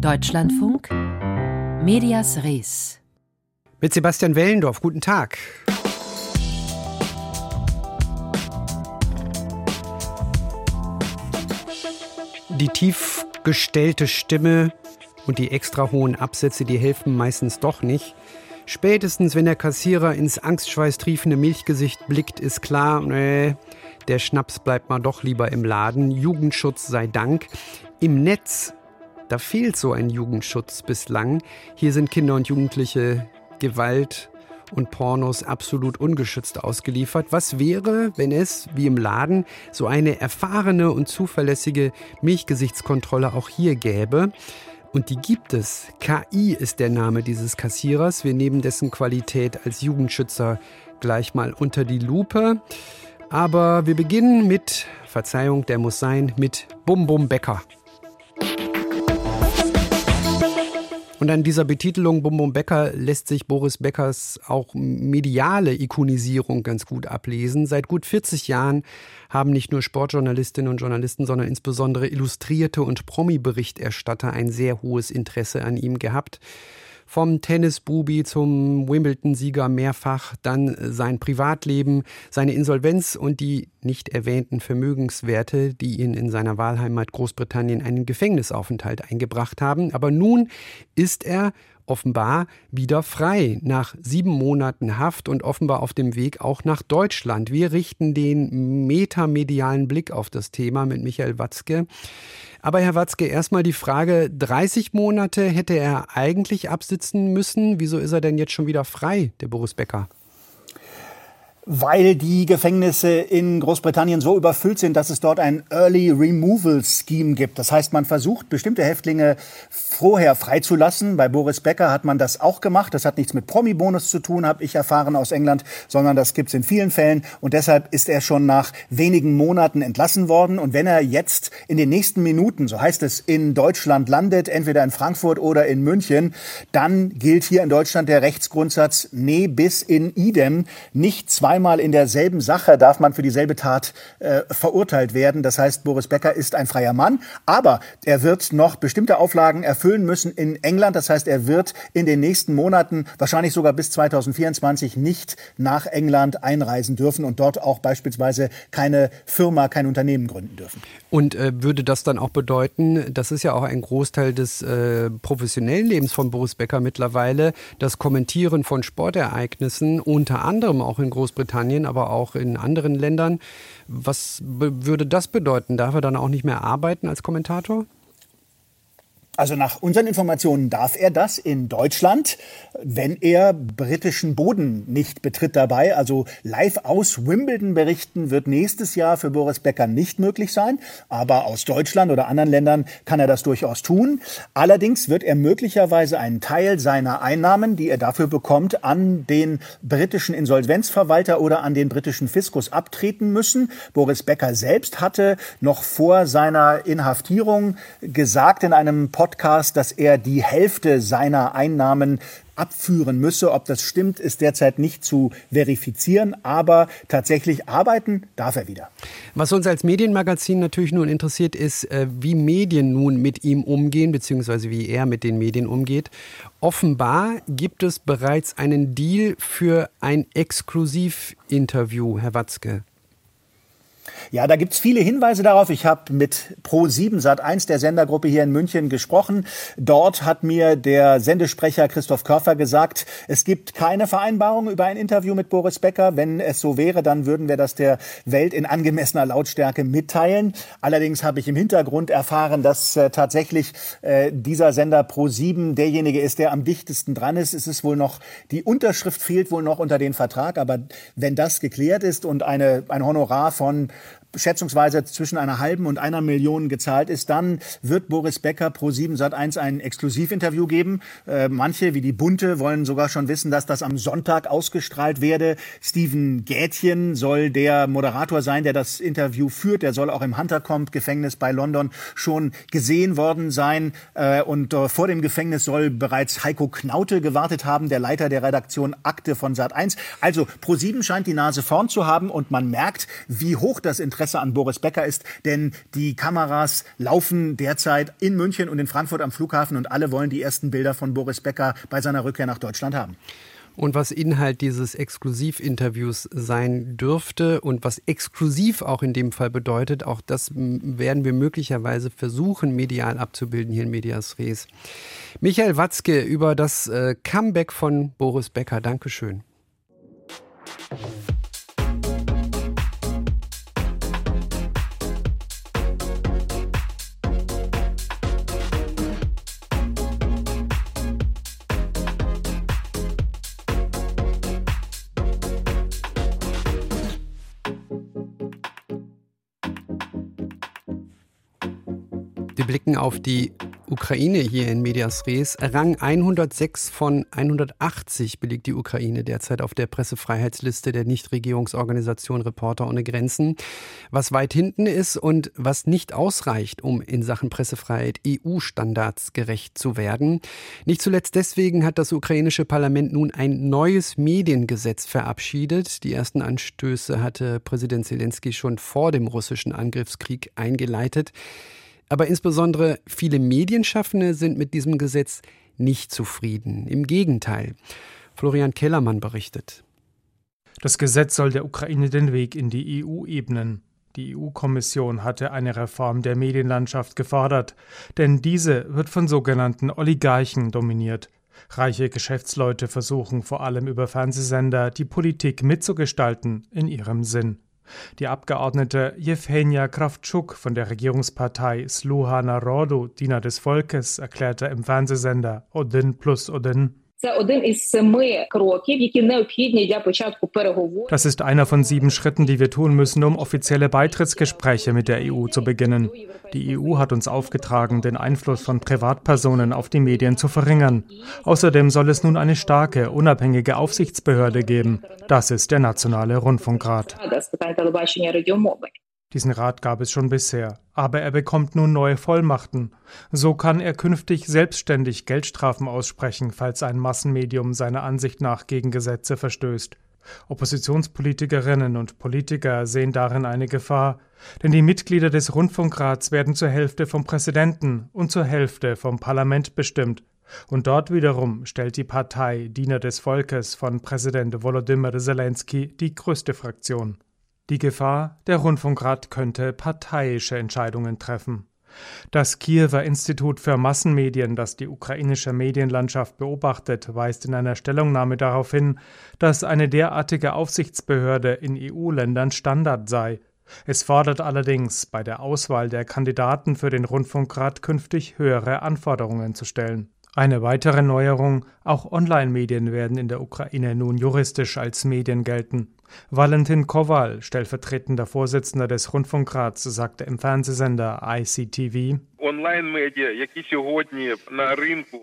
Deutschlandfunk Medias Res mit Sebastian Wellendorf. Guten Tag. Die tief gestellte Stimme und die extra hohen Absätze, die helfen meistens doch nicht. Spätestens, wenn der Kassierer ins angstschweißtriefende Milchgesicht blickt, ist klar, nee, der Schnaps bleibt mal doch lieber im Laden. Jugendschutz sei Dank. Im Netz, da fehlt so ein Jugendschutz bislang. Hier sind Kinder und Jugendliche Gewalt und Pornos absolut ungeschützt ausgeliefert. Was wäre, wenn es, wie im Laden, so eine erfahrene und zuverlässige Milchgesichtskontrolle auch hier gäbe? Und die gibt es. KI ist der Name dieses Kassierers. Wir nehmen dessen Qualität als Jugendschützer gleich mal unter die Lupe. Aber wir beginnen mit, Verzeihung, der muss sein, mit Bum Bum Becker. Und an dieser Betitelung Bum Bum Becker lässt sich Boris Beckers auch mediale Ikonisierung ganz gut ablesen. Seit gut 40 Jahren haben nicht nur Sportjournalistinnen und Journalisten, sondern insbesondere Illustrierte und Promi-Berichterstatter ein sehr hohes Interesse an ihm gehabt. Vom Tennisbubi zum Wimbledon-Sieger mehrfach, dann sein Privatleben, seine Insolvenz und die nicht erwähnten Vermögenswerte, die ihn in seiner Wahlheimat Großbritannien einen Gefängnisaufenthalt eingebracht haben. Aber nun ist er offenbar wieder frei nach sieben Monaten Haft und offenbar auf dem Weg auch nach Deutschland. Wir richten den metamedialen Blick auf das Thema mit Michael Watzke. Aber Herr Watzke, erstmal die Frage, 30 Monate hätte er eigentlich absitzen müssen. Wieso ist er denn jetzt schon wieder frei, der Boris Becker? Weil die Gefängnisse in Großbritannien so überfüllt sind, dass es dort ein Early Removal Scheme gibt. Das heißt, man versucht, bestimmte Häftlinge vorher freizulassen. Bei Boris Becker hat man das auch gemacht. Das hat nichts mit Promi-Bonus zu tun, habe ich erfahren aus England, sondern das gibt's in vielen Fällen. Und deshalb ist er schon nach wenigen Monaten entlassen worden. Und wenn er jetzt in den nächsten Minuten, so heißt es, in Deutschland landet, entweder in Frankfurt oder in München, dann gilt hier in Deutschland der Rechtsgrundsatz, nee bis in idem, nicht zwei zweimal in derselben Sache darf man für dieselbe Tat äh, verurteilt werden. Das heißt, Boris Becker ist ein freier Mann, aber er wird noch bestimmte Auflagen erfüllen müssen in England. Das heißt, er wird in den nächsten Monaten, wahrscheinlich sogar bis 2024, nicht nach England einreisen dürfen und dort auch beispielsweise keine Firma, kein Unternehmen gründen dürfen. Und äh, würde das dann auch bedeuten, das ist ja auch ein Großteil des äh, professionellen Lebens von Boris Becker mittlerweile, das Kommentieren von Sportereignissen, unter anderem auch in Großbritannien, Großbritannien, aber auch in anderen Ländern. Was würde das bedeuten? Darf er dann auch nicht mehr arbeiten als Kommentator? Also nach unseren Informationen darf er das in Deutschland, wenn er britischen Boden nicht betritt dabei. Also live aus Wimbledon berichten wird nächstes Jahr für Boris Becker nicht möglich sein. Aber aus Deutschland oder anderen Ländern kann er das durchaus tun. Allerdings wird er möglicherweise einen Teil seiner Einnahmen, die er dafür bekommt, an den britischen Insolvenzverwalter oder an den britischen Fiskus abtreten müssen. Boris Becker selbst hatte noch vor seiner Inhaftierung gesagt in einem Podcast, Podcast, dass er die Hälfte seiner Einnahmen abführen müsse. Ob das stimmt, ist derzeit nicht zu verifizieren, aber tatsächlich arbeiten darf er wieder. Was uns als Medienmagazin natürlich nun interessiert, ist, äh, wie Medien nun mit ihm umgehen, beziehungsweise wie er mit den Medien umgeht. Offenbar gibt es bereits einen Deal für ein Exklusivinterview, Herr Watzke. Ja, da gibt's viele Hinweise darauf. Ich habe mit Pro7 Sat1 der Sendergruppe hier in München gesprochen. Dort hat mir der Sendesprecher Christoph Körfer gesagt, es gibt keine Vereinbarung über ein Interview mit Boris Becker. Wenn es so wäre, dann würden wir das der Welt in angemessener Lautstärke mitteilen. Allerdings habe ich im Hintergrund erfahren, dass äh, tatsächlich äh, dieser Sender Pro7 derjenige ist, der am dichtesten dran ist. Es ist wohl noch, die Unterschrift fehlt wohl noch unter den Vertrag. Aber wenn das geklärt ist und eine, ein Honorar von schätzungsweise zwischen einer halben und einer Million gezahlt ist, dann wird Boris Becker pro 7 Sat 1 ein Exklusivinterview geben. Äh, manche, wie die Bunte, wollen sogar schon wissen, dass das am Sonntag ausgestrahlt werde. Steven Gätchen soll der Moderator sein, der das Interview führt. Der soll auch im Huntercombe-Gefängnis bei London schon gesehen worden sein. Äh, und äh, vor dem Gefängnis soll bereits Heiko Knaute gewartet haben, der Leiter der Redaktion Akte von Sat 1. Also Pro 7 scheint die Nase vorn zu haben und man merkt, wie hoch das Interesse Interesse an Boris Becker ist, denn die Kameras laufen derzeit in München und in Frankfurt am Flughafen und alle wollen die ersten Bilder von Boris Becker bei seiner Rückkehr nach Deutschland haben und was Inhalt dieses Exklusivinterviews sein dürfte und was exklusiv auch in dem Fall bedeutet, auch das werden wir möglicherweise versuchen, medial abzubilden hier in Medias Res. Michael Watzke über das äh, Comeback von Boris Becker. Dankeschön. Blicken auf die Ukraine hier in Medias Res. Rang 106 von 180 belegt die Ukraine derzeit auf der Pressefreiheitsliste der Nichtregierungsorganisation Reporter ohne Grenzen. Was weit hinten ist und was nicht ausreicht, um in Sachen Pressefreiheit EU-Standards gerecht zu werden. Nicht zuletzt deswegen hat das ukrainische Parlament nun ein neues Mediengesetz verabschiedet. Die ersten Anstöße hatte Präsident Zelensky schon vor dem russischen Angriffskrieg eingeleitet. Aber insbesondere viele Medienschaffende sind mit diesem Gesetz nicht zufrieden. Im Gegenteil. Florian Kellermann berichtet. Das Gesetz soll der Ukraine den Weg in die EU ebnen. Die EU-Kommission hatte eine Reform der Medienlandschaft gefordert, denn diese wird von sogenannten Oligarchen dominiert. Reiche Geschäftsleute versuchen vor allem über Fernsehsender die Politik mitzugestalten in ihrem Sinn. Die Abgeordnete Jewhenia Kravtschuk von der Regierungspartei Sluha Narodu, Diener des Volkes, erklärte im Fernsehsender Odin plus Odin, das ist einer von sieben Schritten, die wir tun müssen, um offizielle Beitrittsgespräche mit der EU zu beginnen. Die EU hat uns aufgetragen, den Einfluss von Privatpersonen auf die Medien zu verringern. Außerdem soll es nun eine starke, unabhängige Aufsichtsbehörde geben. Das ist der Nationale Rundfunkrat. Diesen Rat gab es schon bisher, aber er bekommt nun neue Vollmachten. So kann er künftig selbstständig Geldstrafen aussprechen, falls ein Massenmedium seiner Ansicht nach gegen Gesetze verstößt. Oppositionspolitikerinnen und Politiker sehen darin eine Gefahr, denn die Mitglieder des Rundfunkrats werden zur Hälfte vom Präsidenten und zur Hälfte vom Parlament bestimmt. Und dort wiederum stellt die Partei Diener des Volkes von Präsident Volodymyr Zelensky die größte Fraktion. Die Gefahr, der Rundfunkrat könnte parteiische Entscheidungen treffen. Das Kiewer Institut für Massenmedien, das die ukrainische Medienlandschaft beobachtet, weist in einer Stellungnahme darauf hin, dass eine derartige Aufsichtsbehörde in EU-Ländern Standard sei. Es fordert allerdings, bei der Auswahl der Kandidaten für den Rundfunkrat künftig höhere Anforderungen zu stellen. Eine weitere Neuerung, auch Online-Medien werden in der Ukraine nun juristisch als Medien gelten. Valentin Kowal, stellvertretender Vorsitzender des Rundfunkrats, sagte im Fernsehsender ICTV,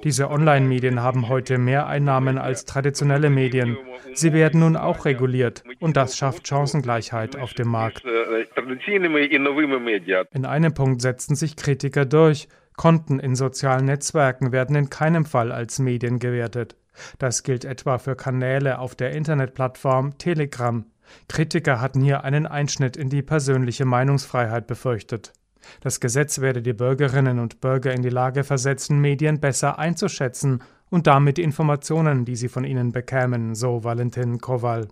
diese Online-Medien haben heute mehr Einnahmen als traditionelle Medien. Sie werden nun auch reguliert und das schafft Chancengleichheit auf dem Markt. In einem Punkt setzten sich Kritiker durch. Konten in sozialen Netzwerken werden in keinem Fall als Medien gewertet. Das gilt etwa für Kanäle auf der Internetplattform Telegram. Kritiker hatten hier einen Einschnitt in die persönliche Meinungsfreiheit befürchtet. Das Gesetz werde die Bürgerinnen und Bürger in die Lage versetzen, Medien besser einzuschätzen und damit die Informationen, die sie von ihnen bekämen, so Valentin Kowal.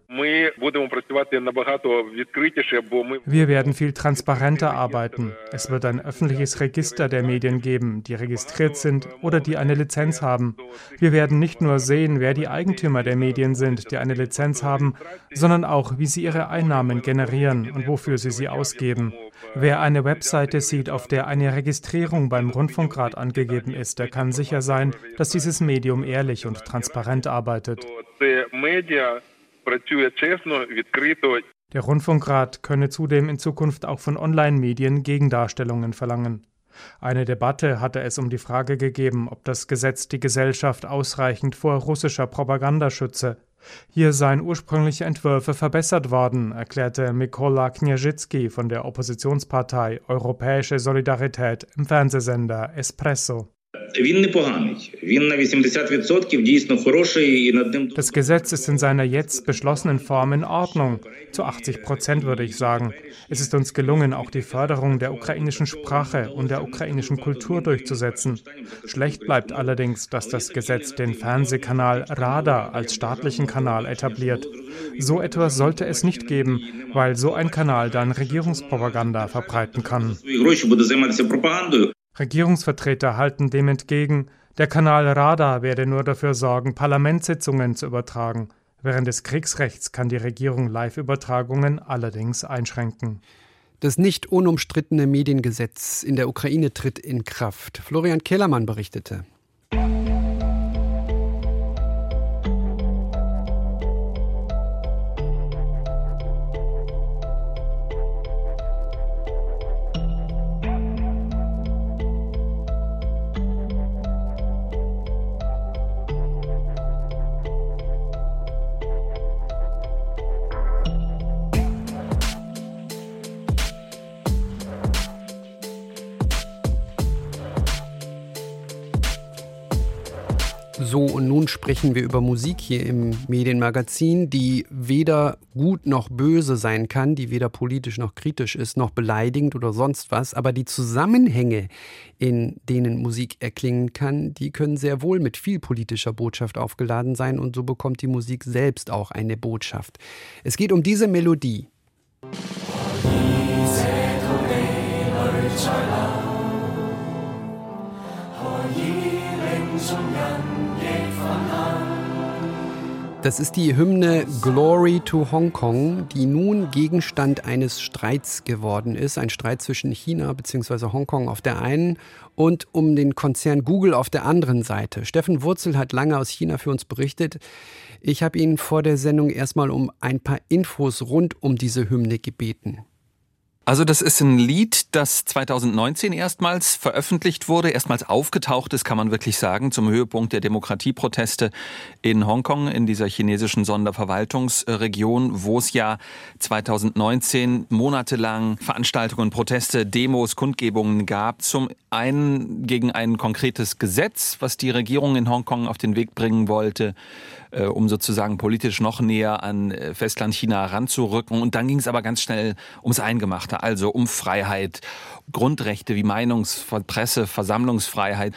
Wir werden viel transparenter arbeiten. Es wird ein öffentliches Register der Medien geben, die registriert sind oder die eine Lizenz haben. Wir werden nicht nur sehen, wer die Eigentümer der Medien sind, die eine Lizenz haben, sondern auch, wie sie ihre Einnahmen generieren und wofür sie sie ausgeben. Wer eine Webseite sieht, auf der eine Registrierung beim Rundfunkrat angegeben ist, der kann sicher sein, dass dieses Medium ehrlich und transparent arbeitet. Der Rundfunkrat könne zudem in Zukunft auch von Online-Medien Gegendarstellungen verlangen. Eine Debatte hatte es um die Frage gegeben, ob das Gesetz die Gesellschaft ausreichend vor russischer Propaganda schütze. Hier seien ursprüngliche Entwürfe verbessert worden, erklärte Mikola Kniażycki von der Oppositionspartei Europäische Solidarität im Fernsehsender Espresso. Das Gesetz ist in seiner jetzt beschlossenen Form in Ordnung. Zu 80 Prozent würde ich sagen. Es ist uns gelungen, auch die Förderung der ukrainischen Sprache und der ukrainischen Kultur durchzusetzen. Schlecht bleibt allerdings, dass das Gesetz den Fernsehkanal Rada als staatlichen Kanal etabliert. So etwas sollte es nicht geben, weil so ein Kanal dann Regierungspropaganda verbreiten kann. Regierungsvertreter halten dem entgegen, der Kanal Rada werde nur dafür sorgen, Parlamentssitzungen zu übertragen. Während des Kriegsrechts kann die Regierung Live-Übertragungen allerdings einschränken. Das nicht unumstrittene Mediengesetz in der Ukraine tritt in Kraft. Florian Kellermann berichtete. Sprechen wir über Musik hier im Medienmagazin, die weder gut noch böse sein kann, die weder politisch noch kritisch ist, noch beleidigend oder sonst was, aber die Zusammenhänge, in denen Musik erklingen kann, die können sehr wohl mit viel politischer Botschaft aufgeladen sein und so bekommt die Musik selbst auch eine Botschaft. Es geht um diese Melodie. Das ist die Hymne Glory to Hong Kong, die nun Gegenstand eines Streits geworden ist. Ein Streit zwischen China bzw. Hongkong auf der einen und um den Konzern Google auf der anderen Seite. Steffen Wurzel hat lange aus China für uns berichtet. Ich habe ihn vor der Sendung erstmal um ein paar Infos rund um diese Hymne gebeten. Also das ist ein Lied, das 2019 erstmals veröffentlicht wurde, erstmals aufgetaucht ist, kann man wirklich sagen, zum Höhepunkt der Demokratieproteste in Hongkong, in dieser chinesischen Sonderverwaltungsregion, wo es ja 2019 monatelang Veranstaltungen, Proteste, Demos, Kundgebungen gab. Zum einen gegen ein konkretes Gesetz, was die Regierung in Hongkong auf den Weg bringen wollte, äh, um sozusagen politisch noch näher an äh, Festland China ranzurücken. Und dann ging es aber ganz schnell ums Eingemachte, also um Freiheit, Grundrechte wie Meinungs-, Presse-, Versammlungsfreiheit.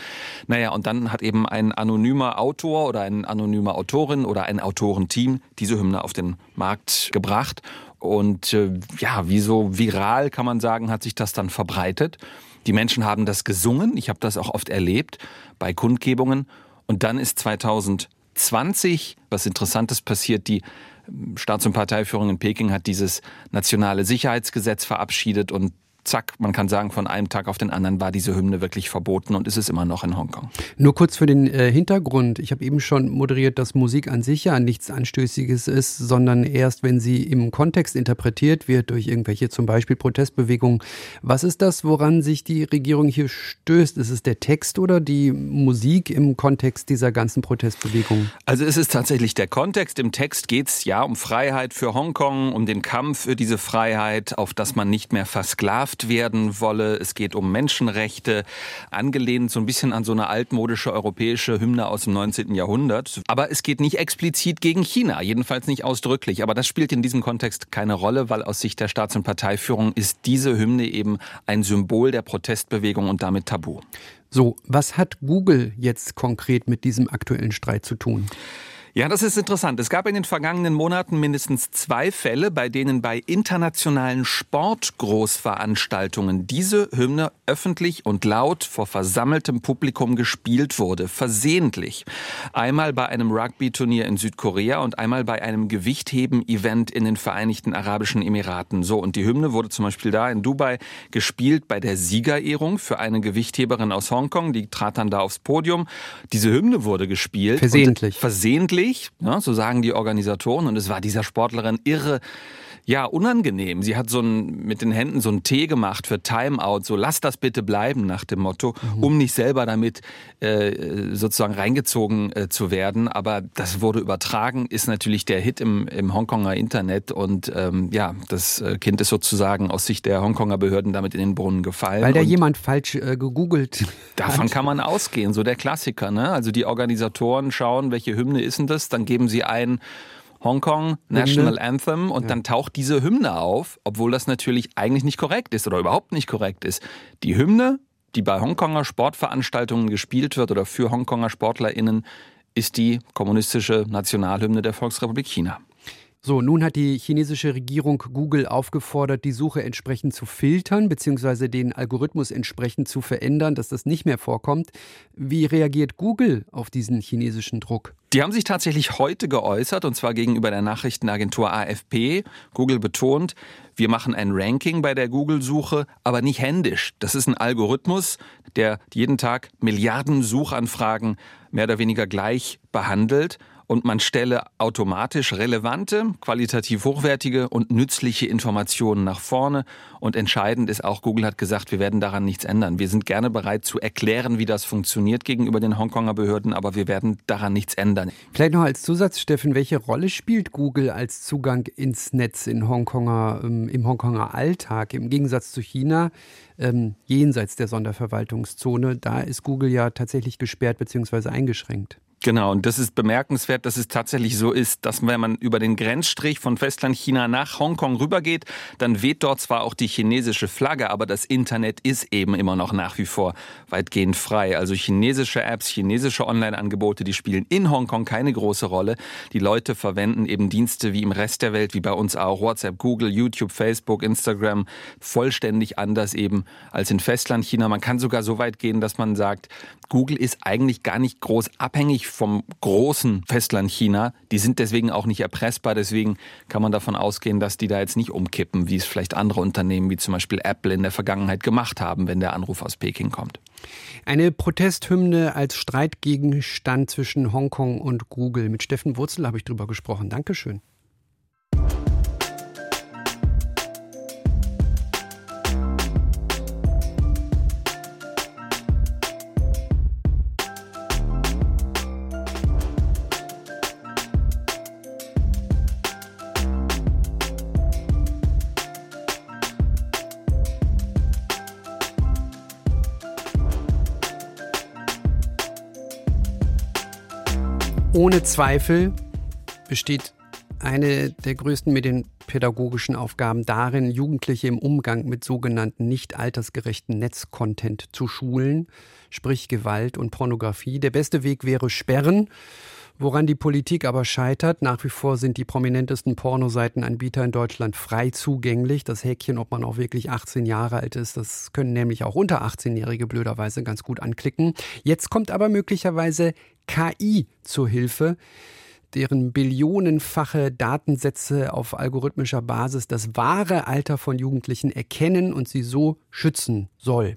Naja, und dann hat eben ein anonymer Autor oder eine anonyme Autorin oder ein Autorenteam diese Hymne auf den Markt gebracht. Und äh, ja, wie so viral kann man sagen, hat sich das dann verbreitet. Die Menschen haben das gesungen. Ich habe das auch oft erlebt bei Kundgebungen. Und dann ist 2000 20 was Interessantes passiert. Die ähm, Staats- und Parteiführung in Peking hat dieses nationale Sicherheitsgesetz verabschiedet und zack, man kann sagen, von einem Tag auf den anderen war diese Hymne wirklich verboten und ist es immer noch in Hongkong. Nur kurz für den äh, Hintergrund. Ich habe eben schon moderiert, dass Musik an sich ja nichts Anstößiges ist, sondern erst, wenn sie im Kontext interpretiert wird durch irgendwelche zum Beispiel Protestbewegungen. Was ist das, woran sich die Regierung hier stößt? Ist es der Text oder die Musik im Kontext dieser ganzen Protestbewegung? Also es ist tatsächlich der Kontext. Im Text geht es ja um Freiheit für Hongkong, um den Kampf für diese Freiheit, auf das man nicht mehr versklavt bestraft werden wolle. Es geht um Menschenrechte, angelehnt so ein bisschen an so eine altmodische europäische Hymne aus dem 19. Jahrhundert. Aber es geht nicht explizit gegen China, jedenfalls nicht ausdrücklich. Aber das spielt in diesem Kontext keine Rolle, weil aus Sicht der Staats- und Parteiführung ist diese Hymne eben ein Symbol der Protestbewegung und damit tabu. So, was hat Google jetzt konkret mit diesem aktuellen Streit zu tun? Ja, das ist interessant. Es gab in den vergangenen Monaten mindestens zwei Fälle, bei denen bei internationalen Sportgroßveranstaltungen diese Hymne öffentlich und laut vor versammeltem Publikum gespielt wurde, versehentlich. Einmal bei einem Rugby-Turnier in Südkorea und einmal bei einem Gewichtheben-Event in den Vereinigten Arabischen Emiraten. So, und die Hymne wurde zum Beispiel da in Dubai gespielt bei der Siegerehrung für eine Gewichtheberin aus Hongkong. Die trat dann da aufs Podium. Diese Hymne wurde gespielt. Versehentlich. Versehentlich, ja, so sagen die Organisatoren. Und es war dieser Sportlerin irre ja, unangenehm. Sie hat so ein, mit den Händen so einen Tee gemacht für Timeout, so lass das bitte bleiben nach dem Motto, mhm. um nicht selber damit äh, sozusagen reingezogen äh, zu werden. Aber das wurde übertragen, ist natürlich der Hit im, im Hongkonger Internet und ähm, ja, das äh, Kind ist sozusagen aus Sicht der Hongkonger Behörden damit in den Brunnen gefallen. Weil da jemand falsch äh, gegoogelt Davon hat. kann man ausgehen, so der Klassiker. Ne? Also die Organisatoren schauen, welche Hymne ist denn das, dann geben sie ein Hongkong National Anthem und ja. dann taucht diese Hymne auf, obwohl das natürlich eigentlich nicht korrekt ist oder überhaupt nicht korrekt ist. Die Hymne, die bei Hongkonger Sportveranstaltungen gespielt wird oder für Hongkonger SportlerInnen, ist die kommunistische Nationalhymne der Volksrepublik China. So, nun hat die chinesische Regierung Google aufgefordert, die Suche entsprechend zu filtern, beziehungsweise den Algorithmus entsprechend zu verändern, dass das nicht mehr vorkommt. Wie reagiert Google auf diesen chinesischen Druck? Die haben sich tatsächlich heute geäußert, und zwar gegenüber der Nachrichtenagentur AFP. Google betont, wir machen ein Ranking bei der Google-Suche, aber nicht händisch. Das ist ein Algorithmus, der jeden Tag Milliarden Suchanfragen mehr oder weniger gleich behandelt und man stelle automatisch relevante, qualitativ hochwertige und nützliche Informationen nach vorne. Und entscheidend ist auch, Google hat gesagt, wir werden daran nichts ändern. Wir sind gerne bereit zu erklären, wie das funktioniert gegenüber den Hongkonger Behörden, aber wir werden daran nichts ändern. Vielleicht noch als Zusatz, Steffen, welche Rolle spielt Google als Zugang ins Netz in Hongkonger, ähm, im Hongkonger Alltag im Gegensatz zu China? Ähm, jenseits der Sonderverwaltungszone, da ist Google ja tatsächlich gesperrt bzw. eingeschränkt. Genau, und das ist bemerkenswert, dass es tatsächlich so ist, dass wenn man über den Grenzstrich von Festland China nach Hongkong rübergeht, dann weht dort zwar auch die chinesische Flagge, aber das Internet ist eben immer noch nach wie vor weitgehend frei. Also chinesische Apps, chinesische Online-Angebote, die spielen in Hongkong keine große Rolle. Die Leute verwenden eben Dienste wie im Rest der Welt, wie bei uns auch, WhatsApp, Google, YouTube, Facebook, Instagram, vollständig anders eben als in Festland China. Man kann sogar so weit gehen, dass man sagt, Google ist eigentlich gar nicht groß abhängig vom großen Festland China. Die sind deswegen auch nicht erpressbar. Deswegen kann man davon ausgehen, dass die da jetzt nicht umkippen, wie es vielleicht andere Unternehmen wie zum Beispiel Apple in der Vergangenheit gemacht haben, wenn der Anruf aus Peking kommt. Eine Protesthymne als Streitgegenstand zwischen Hongkong und Google. Mit Steffen Wurzel habe ich darüber gesprochen. Dankeschön. Ohne Zweifel besteht eine der größten medienpädagogischen Aufgaben darin, Jugendliche im Umgang mit sogenannten nicht altersgerechten Netzcontent zu schulen, sprich Gewalt und Pornografie. Der beste Weg wäre Sperren, woran die Politik aber scheitert. Nach wie vor sind die prominentesten Pornoseitenanbieter in Deutschland frei zugänglich. Das Häkchen, ob man auch wirklich 18 Jahre alt ist, das können nämlich auch unter 18-Jährige blöderweise ganz gut anklicken. Jetzt kommt aber möglicherweise KI zur Hilfe, deren billionenfache Datensätze auf algorithmischer Basis das wahre Alter von Jugendlichen erkennen und sie so schützen soll.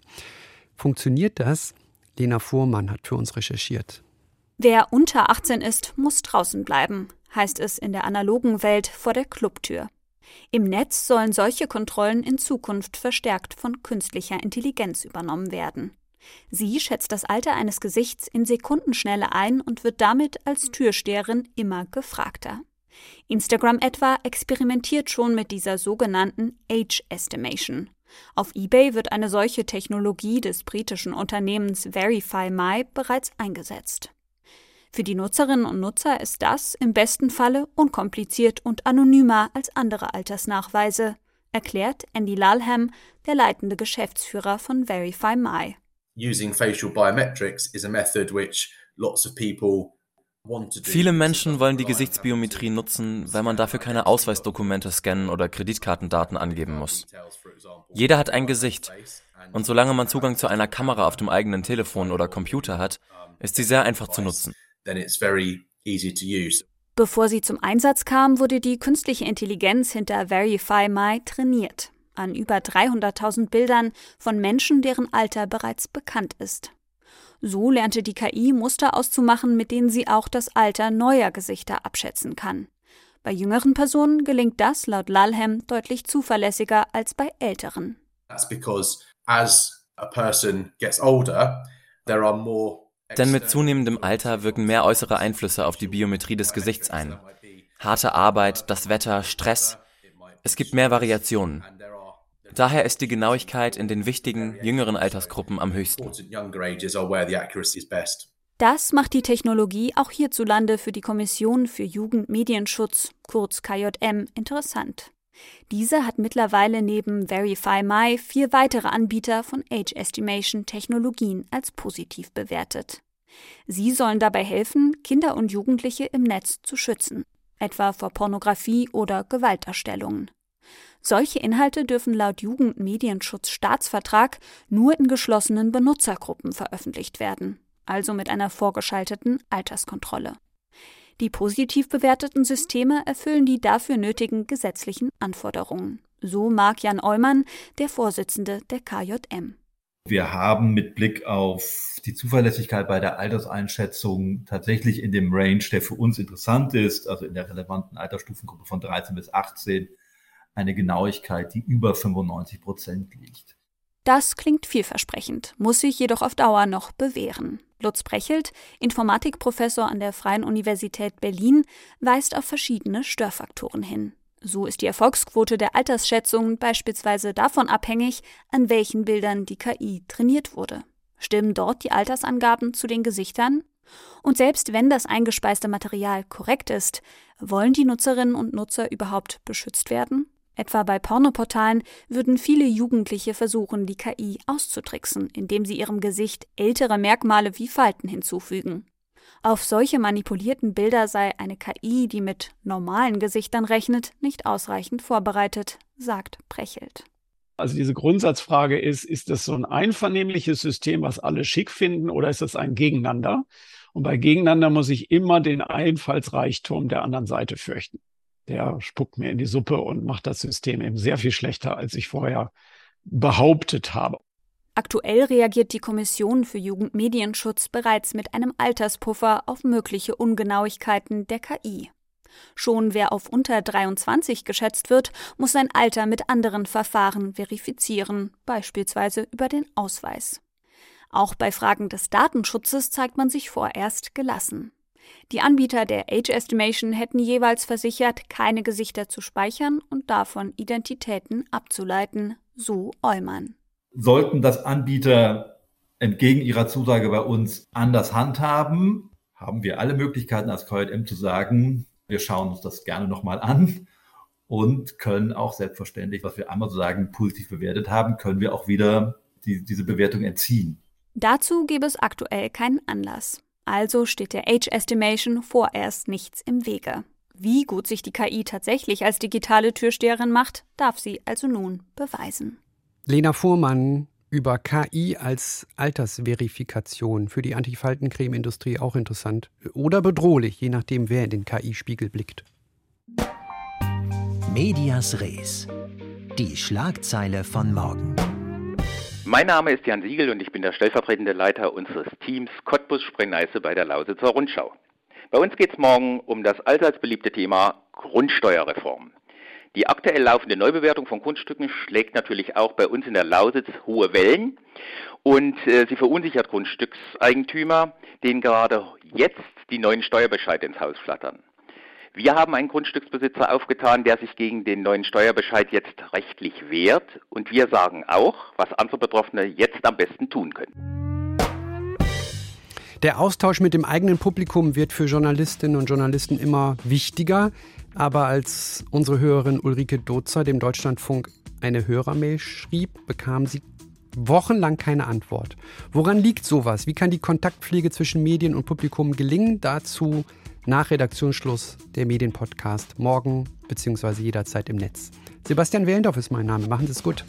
Funktioniert das? Lena Fuhrmann hat für uns recherchiert. Wer unter 18 ist, muss draußen bleiben, heißt es in der analogen Welt vor der Clubtür. Im Netz sollen solche Kontrollen in Zukunft verstärkt von künstlicher Intelligenz übernommen werden. Sie schätzt das Alter eines Gesichts in Sekundenschnelle ein und wird damit als Türsteherin immer gefragter. Instagram etwa experimentiert schon mit dieser sogenannten Age Estimation. Auf eBay wird eine solche Technologie des britischen Unternehmens Verify My bereits eingesetzt. Für die Nutzerinnen und Nutzer ist das im besten Falle unkompliziert und anonymer als andere Altersnachweise, erklärt Andy Lalham, der leitende Geschäftsführer von Verify My using facial biometrics is a method which lots of people Viele Menschen wollen die Gesichtsbiometrie nutzen, weil man dafür keine Ausweisdokumente scannen oder Kreditkartendaten angeben muss. Jeder hat ein Gesicht. Und solange man Zugang zu einer Kamera auf dem eigenen Telefon oder Computer hat, ist sie sehr einfach zu nutzen. Bevor sie zum Einsatz kam, wurde die künstliche Intelligenz hinter Verify My trainiert an über 300.000 Bildern von Menschen, deren Alter bereits bekannt ist. So lernte die KI Muster auszumachen, mit denen sie auch das Alter neuer Gesichter abschätzen kann. Bei jüngeren Personen gelingt das laut Lalhem deutlich zuverlässiger als bei älteren. That's because as a person gets older, there are more denn mit zunehmendem Alter wirken mehr äußere Einflüsse auf die Biometrie des Gesichts ein. Harte Arbeit, das Wetter, Stress. Es gibt mehr Variationen. Daher ist die Genauigkeit in den wichtigen, jüngeren Altersgruppen am höchsten. Das macht die Technologie auch hierzulande für die Kommission für Jugendmedienschutz, kurz KJM, interessant. Diese hat mittlerweile neben Verify My vier weitere Anbieter von Age Estimation Technologien als positiv bewertet. Sie sollen dabei helfen, Kinder und Jugendliche im Netz zu schützen, etwa vor Pornografie oder Gewaltdarstellungen. Solche Inhalte dürfen laut Jugendmedienschutzstaatsvertrag nur in geschlossenen Benutzergruppen veröffentlicht werden, also mit einer vorgeschalteten Alterskontrolle. Die positiv bewerteten Systeme erfüllen die dafür nötigen gesetzlichen Anforderungen. So Marc-Jan Eumann, der Vorsitzende der KJM. Wir haben mit Blick auf die Zuverlässigkeit bei der Alterseinschätzung tatsächlich in dem Range, der für uns interessant ist, also in der relevanten Altersstufengruppe von 13 bis 18, eine Genauigkeit, die über 95 Prozent liegt. Das klingt vielversprechend, muss sich jedoch auf Dauer noch bewähren. Lutz Brechelt, Informatikprofessor an der Freien Universität Berlin, weist auf verschiedene Störfaktoren hin. So ist die Erfolgsquote der Altersschätzungen beispielsweise davon abhängig, an welchen Bildern die KI trainiert wurde. Stimmen dort die Altersangaben zu den Gesichtern? Und selbst wenn das eingespeiste Material korrekt ist, wollen die Nutzerinnen und Nutzer überhaupt beschützt werden? Etwa bei Pornoportalen würden viele Jugendliche versuchen, die KI auszutricksen, indem sie ihrem Gesicht ältere Merkmale wie Falten hinzufügen. Auf solche manipulierten Bilder sei eine KI, die mit normalen Gesichtern rechnet, nicht ausreichend vorbereitet, sagt Brechelt. Also diese Grundsatzfrage ist, ist das so ein einvernehmliches System, was alle schick finden, oder ist das ein Gegeneinander? Und bei Gegeneinander muss ich immer den Einfallsreichtum der anderen Seite fürchten der spuckt mir in die Suppe und macht das System eben sehr viel schlechter, als ich vorher behauptet habe. Aktuell reagiert die Kommission für Jugendmedienschutz bereits mit einem Alterspuffer auf mögliche Ungenauigkeiten der KI. Schon wer auf unter 23 geschätzt wird, muss sein Alter mit anderen Verfahren verifizieren, beispielsweise über den Ausweis. Auch bei Fragen des Datenschutzes zeigt man sich vorerst gelassen. Die Anbieter der Age Estimation hätten jeweils versichert, keine Gesichter zu speichern und davon Identitäten abzuleiten, so Eumann. Sollten das Anbieter entgegen ihrer Zusage bei uns anders handhaben, haben wir alle Möglichkeiten als KJM zu sagen, wir schauen uns das gerne nochmal an und können auch selbstverständlich, was wir einmal so sagen, positiv bewertet haben, können wir auch wieder die, diese Bewertung entziehen. Dazu gäbe es aktuell keinen Anlass. Also steht der Age Estimation vorerst nichts im Wege. Wie gut sich die KI tatsächlich als digitale Türsteherin macht, darf sie also nun beweisen. Lena Fuhrmann über KI als Altersverifikation für die Antifaltencreme-Industrie auch interessant oder bedrohlich, je nachdem, wer in den KI-Spiegel blickt. Medias Res. Die Schlagzeile von morgen. Mein Name ist Jan Siegel und ich bin der stellvertretende Leiter unseres Teams Cottbus Sprengneisse bei der Lausitzer Rundschau. Bei uns geht es morgen um das allseits beliebte Thema Grundsteuerreform. Die aktuell laufende Neubewertung von Grundstücken schlägt natürlich auch bei uns in der Lausitz hohe Wellen und äh, sie verunsichert Grundstückseigentümer, denen gerade jetzt die neuen Steuerbescheide ins Haus flattern. Wir haben einen Grundstücksbesitzer aufgetan, der sich gegen den neuen Steuerbescheid jetzt rechtlich wehrt. Und wir sagen auch, was andere Betroffene jetzt am besten tun können. Der Austausch mit dem eigenen Publikum wird für Journalistinnen und Journalisten immer wichtiger. Aber als unsere Hörerin Ulrike Dozer dem Deutschlandfunk eine Hörermail schrieb, bekam sie wochenlang keine Antwort. Woran liegt sowas? Wie kann die Kontaktpflege zwischen Medien und Publikum gelingen? Dazu nach Redaktionsschluss der Medienpodcast morgen bzw. jederzeit im Netz. Sebastian Wehlendorf ist mein Name. Machen Sie es gut.